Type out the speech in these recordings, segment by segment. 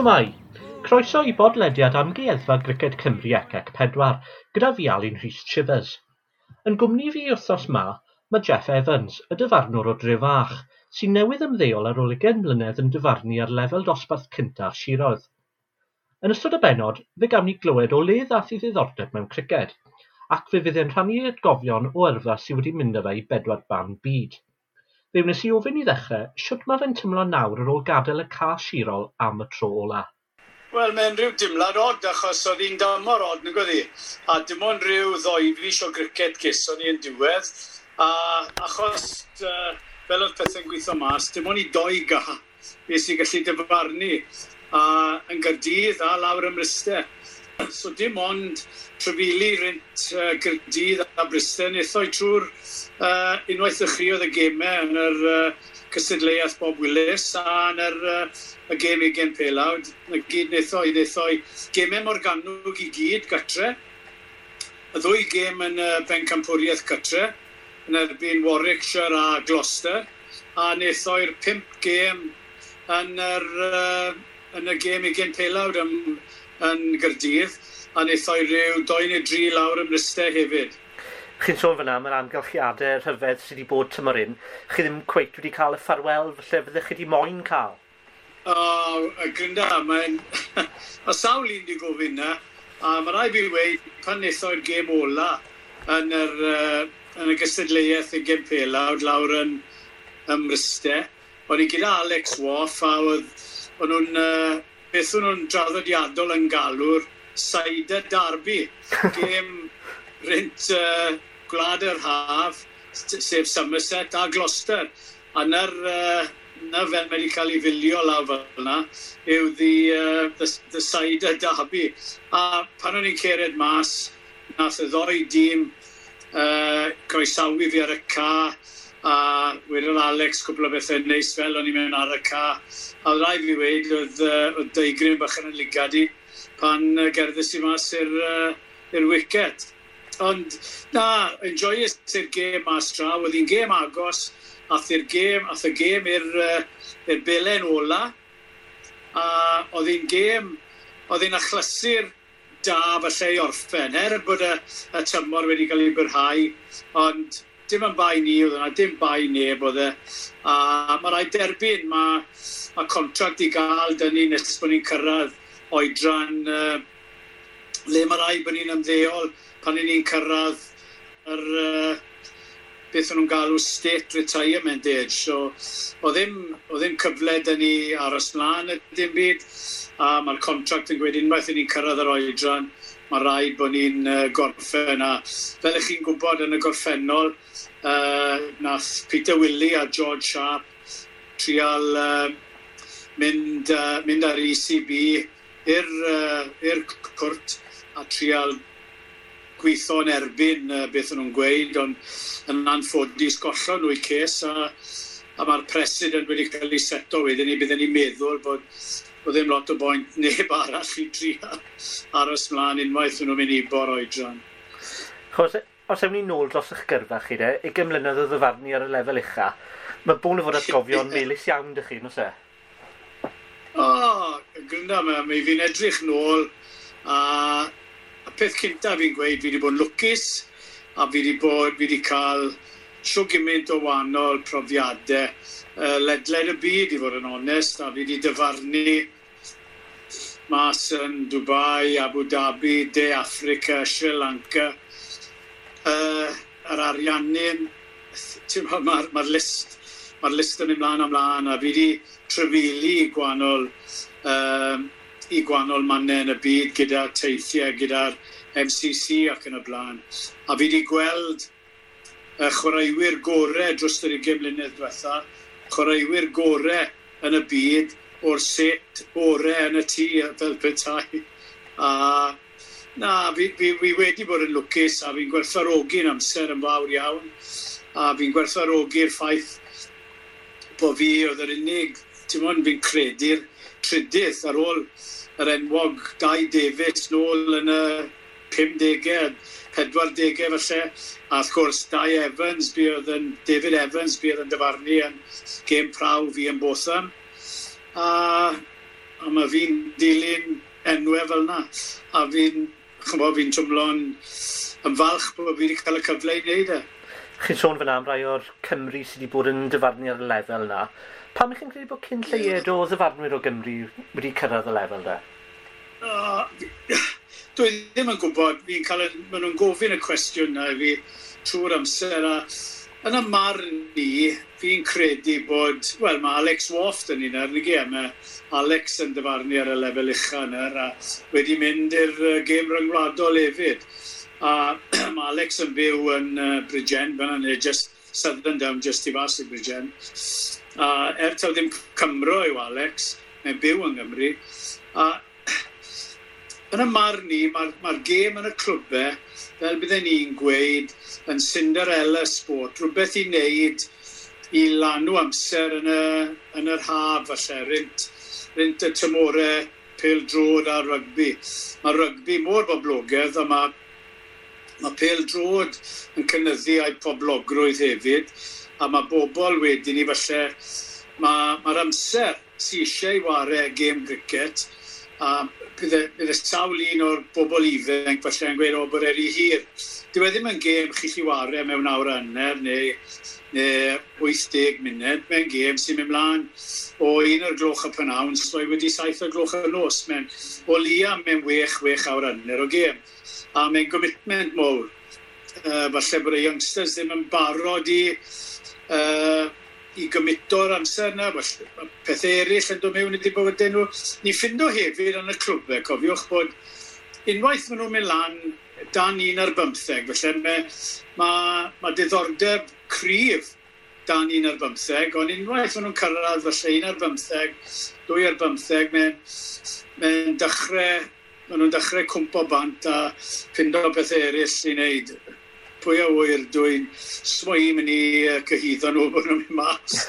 Siwmai, croeso i bodlediad Amgueddfa Griced Cymru ac Ec Pedwar gyda fi Alun Rhys Chivers. Yn gwmni fi wythnos ma, mae Jeff Evans, y dyfarnwr o Drefach, sy'n newydd ymddeol ar ôl 20 mlynedd yn dyfarnu ar lefel dosbarth cyntaf Siroedd. Yn ystod y benod, fe gawn ni glywed o le ddath i ddiddordeb mewn criced, ac fe fydd e'n rhannu atgofion o yrfa sydd wedi mynd â fe i bedwar ban byd. Fe wnes i ofyn i ddechrau sut mae fe'n tymlo nawr ar ôl gadael y cae sirol am y tro ola? Wel, mae'n rhyw dimlad od, achos oedd hi'n damor od, nag oedd hi. A dim ond rhyw ddoi fi o gricet gys o'n i'n diwedd. A achos, uh, fel oedd pethau'n gweithio mas, dim ond i doi ga beth sy'n gallu dyfarnu a, yn gyrdydd a lawr ymrystau. So dim ond trefili rynt uh, Gyrdydd a Bristen eithoi trwy'r uh, unwaith y chi oedd y gemau yn yr uh, cysidleuaeth Bob Willis a yn yr uh, y gem gen pelawd. Y gyd nethoi, nethoi gemau mor ganwg i gyd gatre. Y ddwy gem yn uh, Bencampwriaeth Gatre yn erbyn Warwickshire a Gloucester a nethoi'r pimp gem yn yr uh, yn y gêm i gen pelawd yn, yn Gyrdydd a wnaethoi rhyw 2 neu 3 lawr ym Mrystau hefyd. Chi'n sôn fyna am yr amgylchiadau rhyfedd sydd wedi bod tymor un. Chi ddim cweit wedi cael y ffarwel felly fyddech chi wedi moyn cael? O, oh, y grynda, mae'n... a sawl un wedi gofyn na, a mae rai fi wedi pan wnaethoi'r gêm ola yn, yr, uh, yn y gystadleuaeth y gem pelawd lawr yn, ym O'n i gyda Alex Woff a oedd o'n nhw'n, uh, beth o'n nhw'n draddodiadol yn galw'r Saida Darby. Gêm rent uh, Gwlad yr Haf, sef Somerset a Gloucester. A na'r uh, na fel mae wedi cael ei filio lawr fel yna, yw the, uh, the, the Saida Derby. A pan o'n i'n cered mas, nath y ddoi dîm uh, croesawu fi ar y ca, a wedyn Alex cwbl o bethau neis fel o'n i mewn ar y ca. A rai fi wedi, oedd, uh, oedd deigryn bach yn y ligadi pan uh, gerddys i mas i'r uh, i'r wicket. Ond na, enjoyus i'r gêm mas tra, oedd hi'n gêm agos, ath i'r gêm, ath y gêm i'r uh, belen ola, a oedd hi'n gêm, oedd hi'n achlysur da falle i orffen, er bod y, y tymor wedi cael ei byrhau, ond dim yn bai ni, oedd yna dim bai neb oedd e. A mae rhaid derbyn, mae, mae contract i gael dyn ni nes bod ni'n cyrraedd oedran uh, le mae rai bod ni'n ymddeol pan ni'n cyrraedd yr uh, beth nhw'n galw state retirement age. So, o ddim, o ddim cyfle dyn ni aros mlaen y dim byd, a mae'r contract yn gweud unwaith i ni'n cyrraedd yr oedran, Mae rhaid bod ni'n uh, gorffen a fel ych chi'n gwybod yn y gorffennol, uh, nath Peter Willey a George Sharp trial uh, mynd, uh, mynd ar ECB i'r uh, cwrt a trial gweithio yn erbyn uh, beth nhw'n gweud, ond yn anffodus gollon nhw'n ces a, a mae'r president wedi cael ei seto wedyn ni, bydden ni'n meddwl bod o ddim lot o boint neb arall i trio aros mlaen unwaith nhw'n mynd i bor oedran. Chos, os ewn ni nôl dros eich gyrfa chi de, i gymlynydd o ddyfarnu ar y lefel ucha, mae bwn o fod atgofion melus iawn dych chi, nos e? O, oh, grinda me, mi fi'n edrych nôl a, a peth cyntaf fi'n gweud, fi wedi bod yn lwcus a fi wedi bod, fi wedi cael trwy gymaint o wahanol profiadau uh, ledled y byd, i fod yn onest, a fi wedi dyfarnu mas yn Dubai, Abu Dhabi, De Africa, Sri Lanka. Uh, yr ariannu'n, mae'r ma, ma list, ma list yn ymlaen ymlaen, a fi wedi trefili i gwahanol, um, i gwahanol mannau yn y byd gyda teithiau, gyda'r MCC ac yn y blaen. A fi wedi gweld uh, chwaraewyr gorau dros yr 20 mlynedd diwetha, chwaraewyr gorau yn y byd o'r set orau yn y tŷ fel petai. A na, fi, fi, fi wedi bod yn lwcus a fi'n gwerthfarogi'n amser yn fawr iawn a fi'n gwerthfarogi'r ffaith bod fi oedd yr unig, ti'n mwyn fi'n credu'r trydydd ar ôl yr enwog Dai Davis nôl yn y 50au 40au falle. A wrth gwrs, Dai Evans, buodd yn, David Evans, bydd yn dyfarnu yn gêm praw fi yn Botham. A, a mae fi'n dilyn enwau fel yna. A fi'n, chymbo, fi'n twmlo'n yn falch bod fi wedi cael y cyfle i wneud e. Chi'n sôn fyna am rai o'r Cymru sydd wedi bod yn dyfarnu ar y lefel yna. Pam ych chi'n credu bod cyn lleied o ddyfarnwyr o Gymru wedi cyrraedd y lefel da? Uh, dwi ddim yn gwybod, fi'n cael, maen nhw'n gofyn y cwestiwn na i fi trwy'r amser a yn y marn ni, fi'n credu bod, wel mae Alex Woft yn un arnig i, mae Alex yn dyfarnu ar y lefel uchan yr a wedi mynd i'r uh, gêm ryngwladol hefyd. A mae Alex yn byw yn uh, Bridgen, fan yna, just southern down, just i fas i Bridgen. A er taw ddim Cymro yw Alex, mae'n byw yn Gymru. A yn y marn i, mae'r ma gêm yn y clwbau, fel bydden ni'n gweud, yn Cinderella sport, rhywbeth i wneud i lanw amser yn, y, yn yr haf falle, rynt, rynt y tymorau pêl drod a rygbi. Mae rygbi mor boblogaidd a mae Mae pêl drod yn cynnyddu a'i poblogrwydd hefyd, a mae bobl wedyn i falle, mae'r ma, amser sy'n eisiau i wario gêm gricet, a bydd, bydd y sawl un o'r bobl ifanc falle yn gweud o bod eri hir. Dyw e ddim yn gêm chi chi wario mewn awr anner neu, neu 80 munud. Mae'n gêm sy'n mynd mlaen o un o'r gloch y pynawn, so wedi saith o'r gloch y nos. Mae'n o lia mewn wech, wech awr anner o gêm. A mae'n gomitment mowr. Uh, falle bod y youngsters ddim yn barod i uh, i gymito'r amser yna, mae pethau eraill yn dod mewn i bywydau nhw. Ni ffindo hefyd yn y clwbau, e, cofiwch bod unwaith maen nhw'n mynd lan dan un ar bymtheg, felly mae, mae, mae diddordeb cryf dan un ar bymtheg, ond unwaith maen nhw'n cyrraedd felly un ar bymtheg, dwy ar bymtheg, mae'n mae dechrau, maen nhw'n dechrau cwmpo bant a ffindo bethau eraill i wneud pwy a wyr, dwi'n swai mynd i uh, cyhyddo nhw bod nhw'n mynd mas,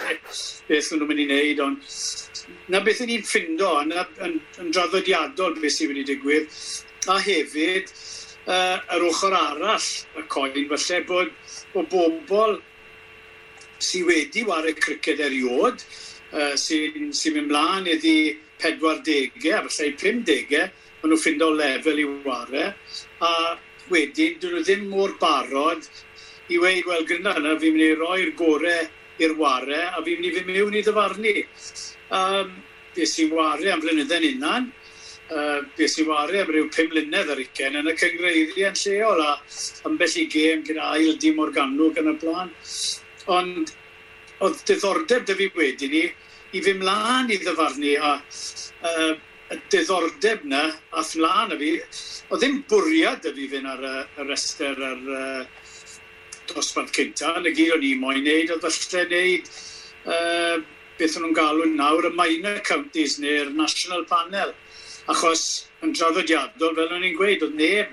beth nhw'n mynd i wneud, ond na beth ni'n ffindo yn, yn, yn draddodiadol beth sy'n mynd i digwydd, a hefyd uh, yr ochr arall y coen falle bod o bobl sydd wedi wario criced eriod, uh, sy'n sy mynd mlaen iddi 40au, a falle 50au, maen nhw'n ffindo lefel i wario, a wedyn, dyn nhw ddim mor barod i weid, wel, gyda hynna, fi'n mynd i roi'r gorau i'r ware, a fi'n mynd i fy mewn i ddyfarnu. Um, be sy'n ware am flynyddo'n unan, uh, be sy'n ware am ryw 5 mlynedd ar ugen yn y cyngreiriau'n lleol, a ambell i gêm gyda ail dim o'r ganwg yn y blaen. Ond oedd diddordeb dy fi wedyn ni i fy mlaen i ddyfarnu, a uh, diddordeb na a mlaen a fi, oedd ddim bwriad y fi fynd ar y, y rester ar y dosbarth cynta, yn y gyd o'n i moyn neud, oedd falle neud uh, beth o'n nhw'n galw'n nawr y minor counties neu'r national panel. Achos yn draddodiadol, fel o'n i'n gweud, oedd neb,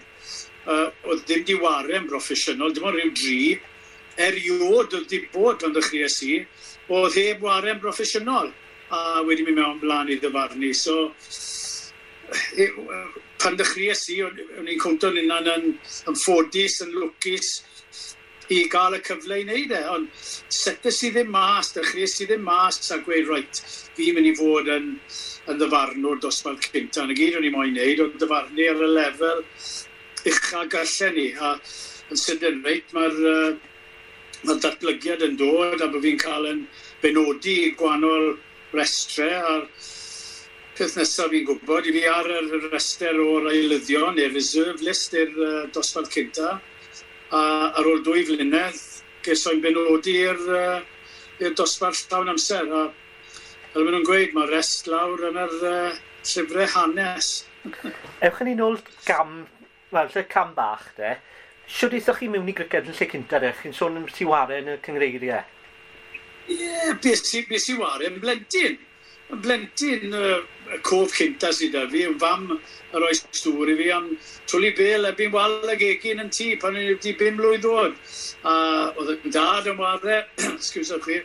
uh, oedd ddim diwaren broffesiynol, dim ond rhyw dri, eriod oedd di bod pan ddechreuais i, oedd heb waren broffesiynol a wedi mynd mewn blaen i ddyfarnu. So, pan ddechreuais i, o'n i'n cwmto'n unan yn, yn ffodus, yn lwcus, i gael y cyfle i wneud e. Ond setes i ddim mas, dechreuais i ddim mas a gweud, reit, fi'n mynd i fod yn, yn ddyfarnwr dosbarth cynta. Yn y gyd o'n i moyn wneud, ond ddyfarnu ar y lefel ucha gallen ni. A yn sydyn, reit, mae'r uh, mae datblygiad yn dod a bod fi'n cael yn benodi gwahanol restre a'r peth nesaf fi'n gwybod, i fi ar y rester o'r eilyddion neu reserve list i'r uh, dosbarth cynta a ar ôl dwy flynedd ges o'n benodi i'r uh, dosbarth llawn amser a fel maen nhw'n gweud, mae rest lawr yn yr uh, llyfrau hanes. Ewch ni nôl gam, wel, lle cam bach de. Siwr eithaf chi mewn i griced yn lle cynta de, chi'n sôn am tiware yn y cyngreiriau. Ie, beth sy'n si wario yn blentyn. Yn blentyn y uh, cof cynta sydd da fi, yn fam yr oes stŵr i fi, am twli bel a bu'n wal ag egin yn tŷ pan o'n wedi bim mlwydd oed. A oedd yn dad yn wario, excuse chi,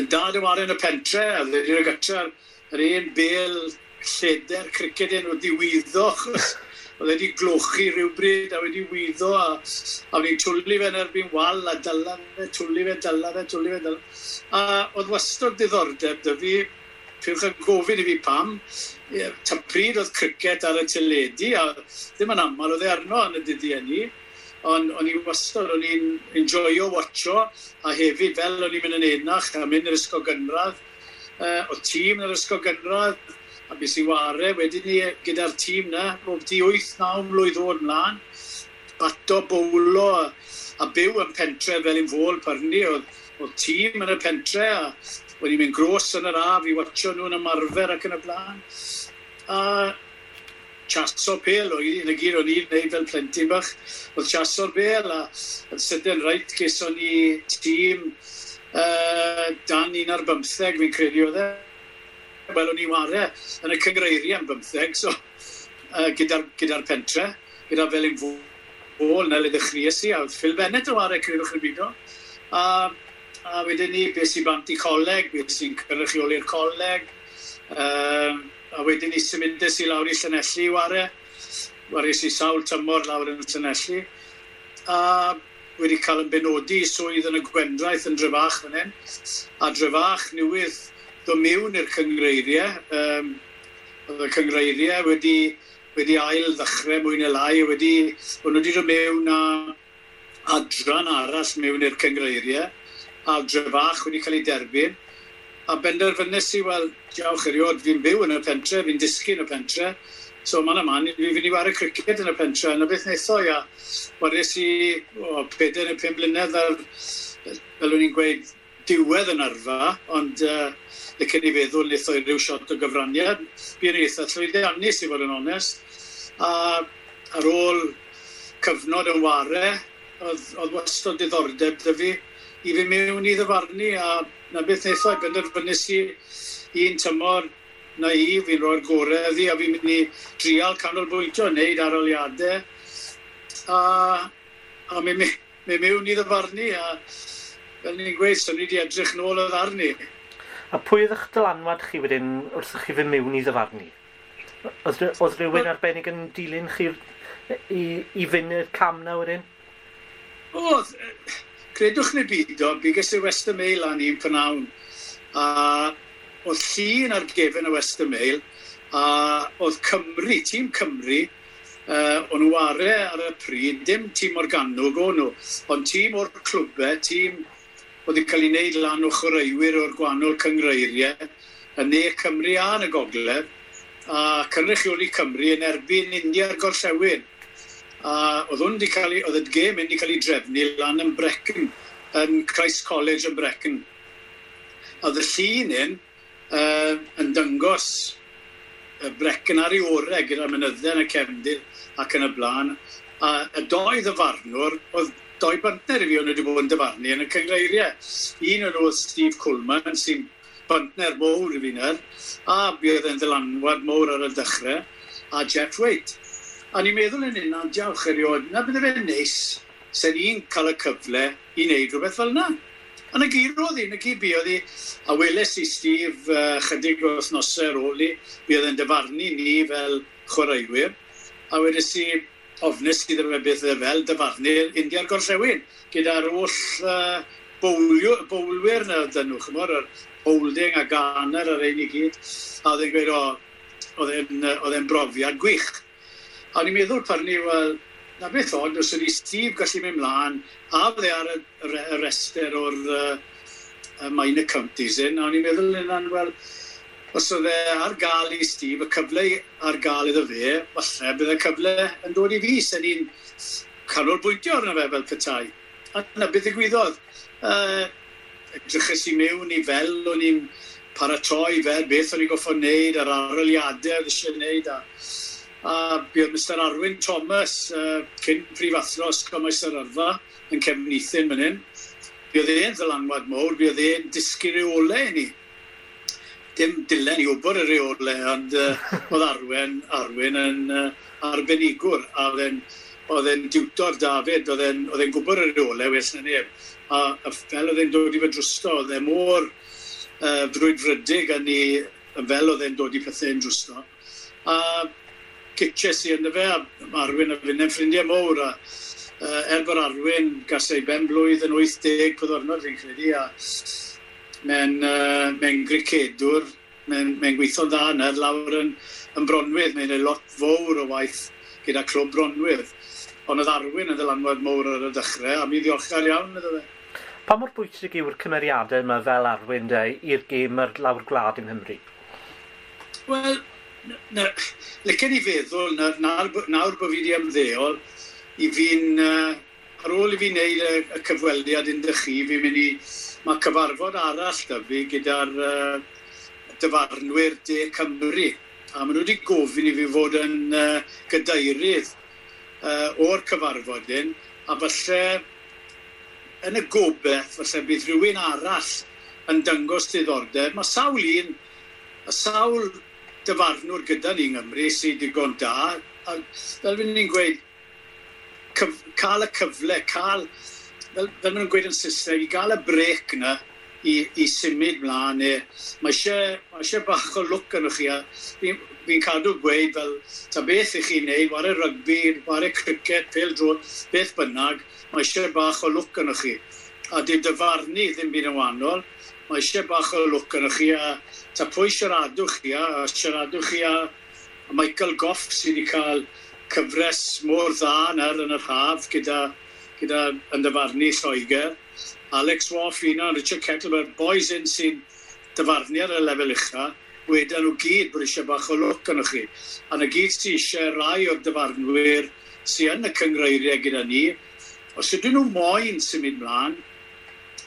yn dad yn wario yn y pentre, a ddweud i'r gytra'r un bel lleder cricet yn o ddiwyddoch. oedd wedi glochi rhywbryd a wedi wyddo a, a wedi twli fe'n erbyn wal a dyla fe, twli fe, dyla fe, twli fe, dyla A oedd wastad diddordeb dy fi, pwch yn gofyn i fi pam, ta pryd oedd cricet ar y teledu a ddim yn aml oedd e arno yn y dyddiau ni, ond o'n i wastad, o'n i'n enjoyo watcho a hefyd fel o'n i'n mynd yn enach a mynd i'r ysgol gynradd, uh, o tîm yn yr ysgol gynradd, a beth sy'n ware. Wedyn ni gyda'r tîm na, roedd di 8-9 mlwydd oed mlaen, bato bowlo a, a byw yn pentre fel un fôl pyrni. Oedd, oedd tîm yn y pentre a wedi mynd gros yn yr af i watcho nhw'n ymarfer ac yn y blaen. A chaso pel, oedd yn y gyr o'n i'n neud fel plentyn bach, oedd chaso'r pel a yn sydyn reit geson ni tîm uh, dan un ar 15 fi'n credu oedd e. Wel, o'n i ware yn y cyngreiri am bymtheg, so uh, gyda'r gyda pentre, gyda fel un fôl, na le ddechreuais i, a oedd Phil Bennett o ware cyrwch yn bido. A, a wedyn ni, beth sy'n bant i coleg, beth sy'n cynrychioli'r coleg, um, a wedyn ni symudus i lawr i Llanelli i ware, waris i sawl tymor lawr yn Llanelli. A wedi cael yn benodi swydd yn y gwendraeth yn Drefach fan hyn. A Drefach newydd dod mewn i'r cyngreiriau. Um, oedd y cyngreiriau wedi, wedi ail ddechrau mwy neu lai, wedi, o'n wedi dod mewn a adran arall mewn i'r cyngreiriau, a drefach wedi cael ei derbyn. A benderfynnes i, wel, diolch eriod, fi'n byw yn y pentre, fi'n disgu yn y pentre, So man a man, fi fynd i wario cricket yn y pentre, yna beth neitho, ia. Wario i o, peder neu 5 blynedd ar, fel o'n i'n gweud, diwedd yn arfa, ond uh, licen i feddwl wnaeth o'i ryw shot o gyfraniad. Bu'r eitha llwyddiannus i fod yn onest. A ar ôl cyfnod yn ware, oedd, oedd wastad diddordeb dy fi i fi mewn i ddyfarnu a na beth wnaeth o'i benderfynus i un tymor na i, fi'n rhoi'r gorau iddi a fi'n mynd i drial canolbwyntio, wneud aroliadau a, a mi, mi, mi mewn i ddyfarnu a fel ni'n gweud, so ni wedi edrych nôl y ddarnu. A pwy oedd eich dylanwad chi wedyn wrth chi fy mewn i ddyfarnu? Oedd, rhywun arbennig yn dilyn chi i, i fynd i'r cam na wedyn? Oedd, credwch neu byd o, bigas y Western Mail a'n i'n prynawn. A oedd llun ar gefn y Western Mail, a oedd Cymru, tîm Cymru, uh, o'n nhw are ar y pryd, dim tîm organog o'n nhw, ond tîm o'r clwbau, tîm wedi cael ei wneud lan o chwaraewyr o'r gwahanol cyngreiriau yn ne Cymru a yn y gogledd a cynrychioli Cymru yn erbyn India'r gorllewin. A oedd hwn wedi cael ei, oedd y gêm wedi cael ei drefnu lan yn Brecon, yn Christ College yn Brecon. A oedd y llun un uh, yn dyngos y brecyn ar ei orau gyda mynydden y cefndir ac yn y blaen. A y doedd y farnwr oedd doi bantner i fi o'n wedi bod yn dyfarnu yn y cyngreiriau. Un o'n oedd Steve Coleman, sy'n bantner mowr i fi ner, a bydd yn ddylanwad mowr ar y dechrau, a Jeff Waite. A ni'n meddwl yn hynna, diolch erioed, na bydde fe'n neis, se'n i'n cael y cyfle i wneud rhywbeth fel yna. A na gyr roedd hi, na gyr bu oedd hi, a weles i Steve uh, chydig o wythnosau ar ôl i, bu oedd yn dyfarnu ni fel chwaraewyr, a wedes i, ofnus iddo fe beth e fel dyfarnu'r India'r Gorllewin gyda'r oll uh, bowlwyr na dyn nhw, chymor, yr Holding a ganer ar ein i gyd. A oedd e'n gweud, o, oedd e'n brofiad gwych. A ni'n meddwl pan ni, wel, na beth ond, os ydy Steve gallu mynd mlaen, a fydde ar y, y, y rester o'r uh, minor counties in, a ni'n meddwl yna'n, wel, os oedd e ar gael i Steve, y cyfle ar gael iddo fe, falle bydd y cyfle yn dod i fi, sy'n ni'n canolbwyntio arno fe fel petai. A na beth ddigwyddodd. Uh, edrychus i mewn i fel, o'n i'n paratoi fel beth o'n i'n goffo wneud, a'r aroliadau oedd eisiau wneud. A, a bydd Mr Arwyn Thomas, uh, cyn prifathros yr Arfa, yn cefnithin fan hyn. Bydd e'n ddylanwad mowr, bydd e'n disgyn reolau i ni dim dilen i wybod y reole, ond uh, oedd Arwen, Arwen yn uh, arbenigwr, a oedd e'n diwtor David, oedd e'n gwybod y reole wes na neb. A, a fel oedd e'n dod i fy drwsto, oedd e'n môr uh, frwydfrydig yn ni, fel oedd e'n dod i pethau'n drwsto. A cices i ynddo fe, a Arwen a fynd yn ffrindiau mowr, a uh, er bod Arwen ei ben blwydd yn 80 pethornod fi'n credu, a mae'n uh, mae gricedwr, mae'n mae gweithio'n dda yna, lawr yn, yn Bronwydd, mae'n ei lot fawr o waith gyda clwb Bronwydd. Ond oedd arwyn yn ddylanwad mowr ar y dechrau, a mi ddiolchgar iawn iddo fe. Pa mor bwysig yw'r cymeriadau yma fel arwyn de i'r gêm ar lawr gwlad yng Nghymru? Wel, licen i feddwl nawr, nawr, nawr bod fi wedi ymddeol i fi'n, uh, ar ôl i fi wneud y, y cyfweliad yn dych chi, fi'n mynd i Mae cyfarfod arall da fi gyda'r uh, dyfarnwyr De Cymru. A maen nhw wedi gofyn i fi fod yn uh, gydeirydd uh, o'r cyfarfod hyn. A falle yn y gobeith, falle bydd rhywun arall yn dangos diddordeb. Mae sawl un, y sawl dyfarnwr gyda ni yng Nghymru sydd digon da. A fel fi'n ni'n gweud, cyf, cael y cyfle, cael fel, fel maen nhw'n gweud yn Saesneg, i gael y brec yna i, i symud mlaen, neu mae eisiau, mae eisiau bach o lwc yn chi, a fi'n fi cadw gweud fel, ta beth i chi wneud, ware rygbi, ware cricket, pel drod, beth bynnag, mae eisiau bach o lwc yn chi. A di dyfarnu ddim byd yn wahanol, mae eisiau bach o lwc yn chi, a ta pwy siaradwch chi, a siaradwch chi a Michael Goff sydd wedi cael cyfres mor dda yn yr haf gyda gyda yn dyfarnu Lloegr. Alex Woff, Fina, Richard Kettleberg, boys yn sy'n dyfarnu ar y lefel uchaf, wedyn nhw gyd bod eisiau bach o lwc yn chi. A na gyd sy'n eisiau rai o'r dyfarnwyr sy'n yn y cyngreiriau gyda ni, os ydyn nhw moyn symud mlaen,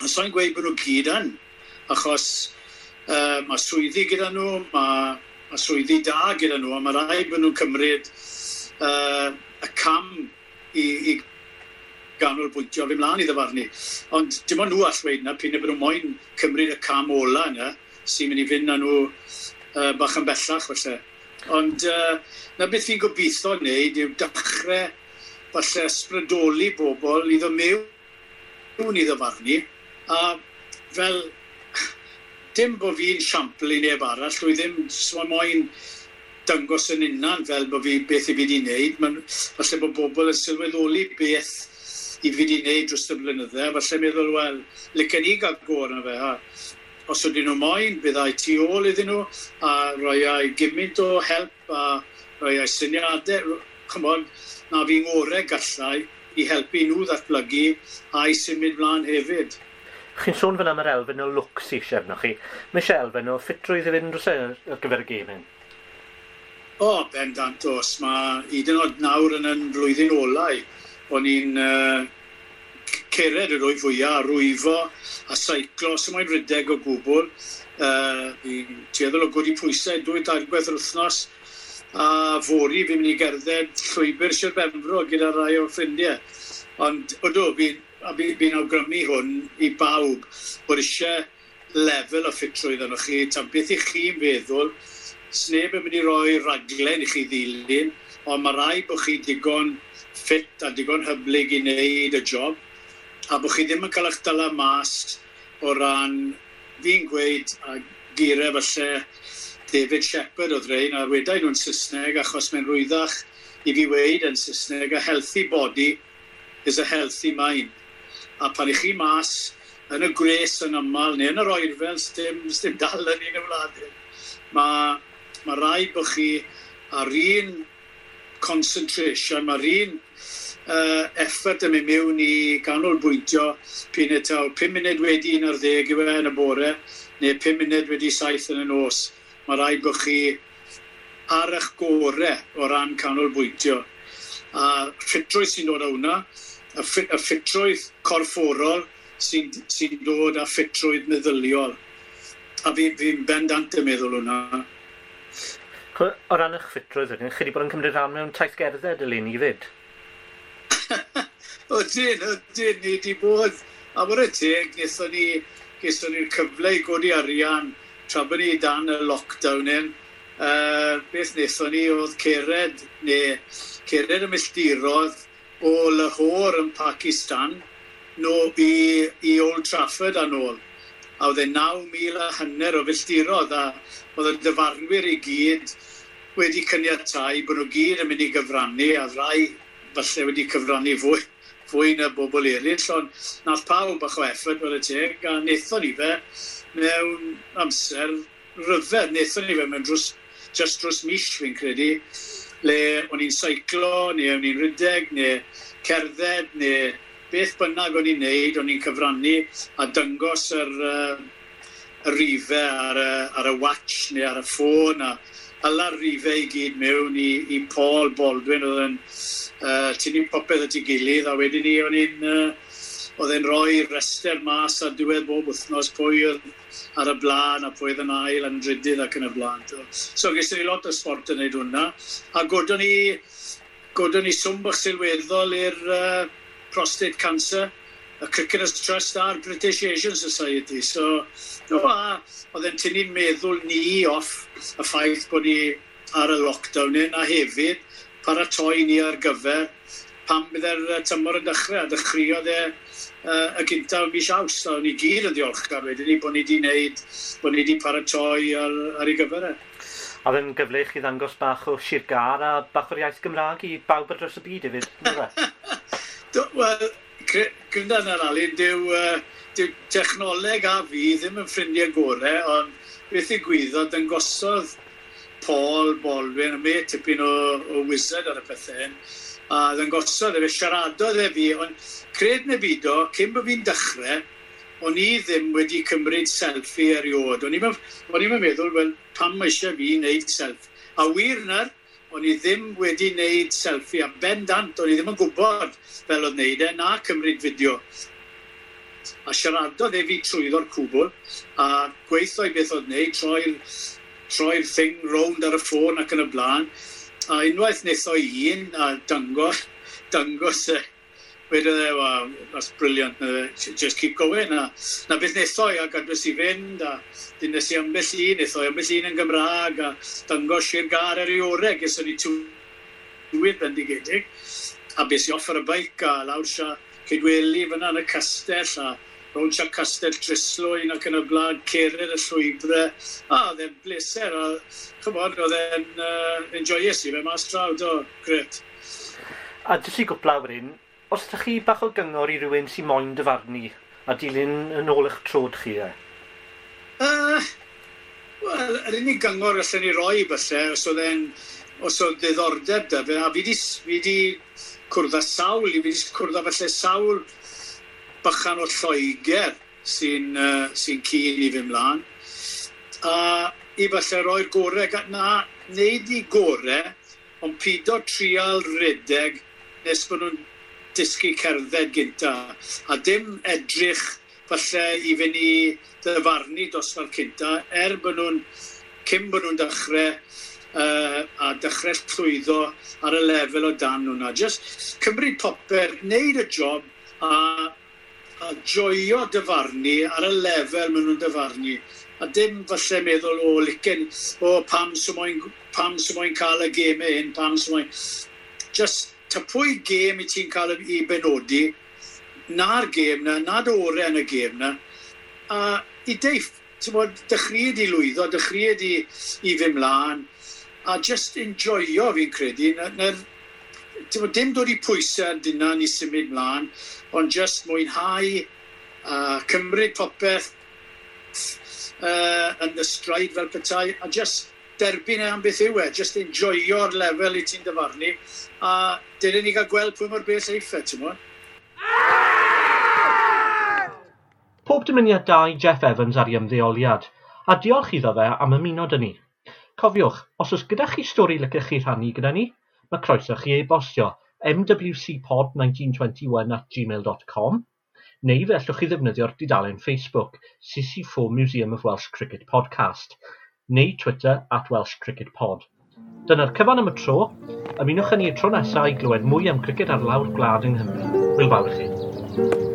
a so'n gweud bod nhw gyd yn, achos uh, mae swyddi gyda nhw, mae ma swyddi da gyda nhw, a mae rai bod nhw'n cymryd uh, y cam i, i ganolbwyntio fi mlaen i ddyfarnu. Ond dim ond nhw all weid na, pyn y e bod nhw moyn cymryd y cam ola yna, sy'n mynd i fynd â nhw uh, bach yn bellach falle. Ond uh, na beth fi'n gobeithio wneud yw dechrau falle ysbrydoli bobl i iddo mewn i ddyfarnu. A fel, dim bod fi'n siampl i neb arall, dwi ddim swan moyn dyngos yn unan fel bod fi beth i fi wedi wneud. Mae'n falle bod bobl yn sylweddoli beth i fi wedi gwneud dros y blynydde, falle meddwl, wel, licen i gael gor yna fe, a os ydyn nhw moyn, byddai tu ôl iddyn nhw, a rhoi ai gymaint o help, a rhoi ai syniadau, cymod, na fi'n orau gallai i helpu nhw ddatblygu a i symud mlaen hefyd. Chi'n sôn fan am yr elfen o look sy'n eisiau arnoch chi. Mae eisiau elfen o ffitrwydd i fynd dros ar gyfer y gêm hyn? O, bendant os. Mae hyd yn oed nawr yn yn flwyddyn olau o'n i'n uh, cered yr oed fwyaf, rwyfo a seiclo, sy'n moyn rydeg o gwbl. Uh, fi'n tueddol o gwdi pwysau, dwy dargwaith yr wythnos, a fori fi'n mynd i gerdded llwybr Sir Benfro gyda rai o'r ffrindiau. Ond ydw, fi'n fi, fi awgrymu hwn i bawb bod eisiau lefel o ffitrwydd arnoch chi, Ta beth i chi'n feddwl, sneb yn mynd i roi raglen i chi ddilyn, ond mae rai bod chi digon ffit a digon hyblyg i wneud y job, a bod chi ddim yn cael eich dyla mas o ran, fi'n gweud, a gyrau falle David Shepard oedd rhain, a wedau nhw'n Saesneg, achos mae'n rwyddach i fi weid yn Saesneg, a healthy body is a healthy mind. A pan i chi mas yn y gres yn aml, neu yn yr oerfel, sdim, sdim dal yn un y wladau, mae ma, ma rhaid bod chi ar un concentration, mae'r un uh, effort yn mynd mewn i ganolbwyntio pun eto 5 munud wedi un ar 10 yw e yn y bore neu 5 munud wedi saith yn y nos. Mae rhaid bod chi ar eich gorau o ran canolbwyntio. A ffitrwydd sy'n dod o hwnna, y ffitrwydd corfforol sy'n sy dod â ffitrwydd meddyliol. A fi'n fi bendant yn meddwl hwnna. O ran eich ffitrwydd, chi'n bod yn cymryd rhan mewn taith gerdded y lun i fyd? o dyn, o dyn, ni wedi bod A yr y teg, nethon ni, geson ni'r cyfle i godi arian tra bod ni dan y lockdown yn. Uh, beth nethon ni oedd cered, neu cered y milltirodd o Lahore yn Pakistan, no, i, i Old Trafford a nôl a oedd e 9,000 a hanner o filltirodd a oedd y dyfarnwyr i gyd wedi cyniatau bod nhw gyd yn mynd i gyfrannu a rai falle wedi cyfrannu fwy, fwy na bobl eraill ond nath pawb bach o effort fel y teg a wnaethon ni fe mewn amser ryfedd wnaethon ni fe mewn drws, just drws mis fi'n credu le o'n i'n seiclo neu o'n i'n rydeg neu cerdded neu beth bynnag o'n i'n neud, o'n i'n cyfrannu a dyngos yr, uh, y rifau ar y, ar y watch neu ar y ffôn a yla'r rifau i gyd mewn i, i Paul Baldwin oedd yn uh, tynnu popeth at ei gilydd a wedyn ni o'n i'n uh, oedd e'n rhoi rester mas ar diwedd bob wythnos pwy oedd ar y blaen a pwy oedd yn ail yn drydydd ac yn y blaen. So ges i lot o sport yn neud hwnna a godon ni, godon ni swm bach sylweddol i'r uh, prostate cancer, y Cricketers Trust a'r British Asian Society. So, no, a oedd e'n tynnu meddwl ni off y ffaith bod ni ar y lockdown hyn, a hefyd paratoi ni ar gyfer pam bydde'r tymor yn dechrau, a dechreuodd e uh, y gynta o mis aws, a ni gyd yn ddiolchgar wedyn ni bod ni wedi wneud, bod ni wedi paratoi ar, ar ei gyfer e. A ddim gyfle i chi ddangos bach o sirgar a bach o'r iaith Gymraeg i bawb ar dros y byd hefyd. Wel, Gwynda alun, dyw, uh, dyw technoleg a fi ddim yn ffrindiau gorau, ond beth i gwyddoedd yn gosodd Paul Bolwyn, y me tipyn o, o wizard ar y pethau, a ddyn gosodd efe siaradodd e fi, ond cred neu byd o, cyn bod fi'n dechrau, o'n i ddim wedi cymryd selfie eriod. O'n i'n meddwl, wel, pam eisiau fi wneud selfie? A wir na'r, o'n i ddim wedi wneud selfie, a bendant, o'n i ddim yn gwybod fel oedd wneud e, na cymryd fideo. A siaradodd e fi trwyddo'r cwbl, a gweithio i beth oedd wneud, troi'r troi thing rownd ar y ffôn ac yn y blaen. A unwaith wnaeth o un, a dangos, dangos e, Wedyn e, wow, that's brilliant, just keep going. A, na beth nethoi, a gadwys i fynd, a dyn nes i ambell un, nethoi ambell un yn Gymraeg, a dangos i'r gar ar ei orau, ges o'n i tywydd bendigedig, a bes i off ar y baic, a lawr sia cydweli fyna yn y castell, a rown sia castell Drislwyn ac yn y blaen, cered y llwybrau, a oedd e'n bleser, a chymod, oedd e'n uh, enjoyus i fe mas draw, do, gret. A jyst i gwplaw yr un, os ydych chi bach o gyngor i rywun sy'n moyn dyfarnu a dilyn yn ôl eich trod chi e? Uh, Wel, yr unig gyngor allan ni roi bysau, os oedd e'n os oedd ddiddordeb da fe, a fi wedi cwrdd â sawl, fi wedi cwrdd â falle sawl bychan o Lloegr sy'n uh, sy cyn i fi mlaen. A i falle roi'r gorau, na, neud i gorau, ond pido trial rydeg nes bod nhw'n dysgu cerdded gynta. A dim edrych falle i fynd i ddyfarnu dosbarth cynta, er bod nhw'n cyn bod nhw'n dechrau uh, a dechrau llwyddo ar y lefel o dan nhw'na. Just cymryd popeth, wneud y job a, a joio dyfarnu ar y lefel maen nhw'n dyfarnu. A dim falle meddwl o licen, o pam sy'n mwyn, pam sy'n mwyn cael y gemau hyn, pam sy'n mwyn... Just ta pwy gêm i ti'n cael i benodi, na'r gêm na, nad orau yn y gêm na, a i deiff, ti'n bod, dechreuad i lwyddo, dechreuad i, i fy mlaen, a just enjoyo fi'n credu, na, na, bod, dim dod i pwysau yn dyna ni symud mlaen, ond just mwynhau a cymryd popeth uh, yn y straid fel petai, a just derbyn e am beth yw e, just enjoyo'r lefel i ti'n dyfarnu, A dyn ni gael gweld pwy mor bell eiffa, ti'n mwyn? Pob dymuniad da i Jeff Evans ar ei ymddeoliad, a diolch iddo fe am ymuno dyn ni. Cofiwch, os oes gyda chi stori lycech chi rhannu gyda ni, mae croeso chi e-bostio mwcpod1921 at gmail.com neu fe allwch chi ddefnyddio'r dudalen Facebook CC4 Museum of Welsh Cricket Podcast neu Twitter at Welsh Cricket Pod. Dyna'r cyfan am y tro. Ymunwch â ni tro nesaf i glywed mwy am griced ar lawr gwlad yng Nghymru. Hwyl fawr i chi.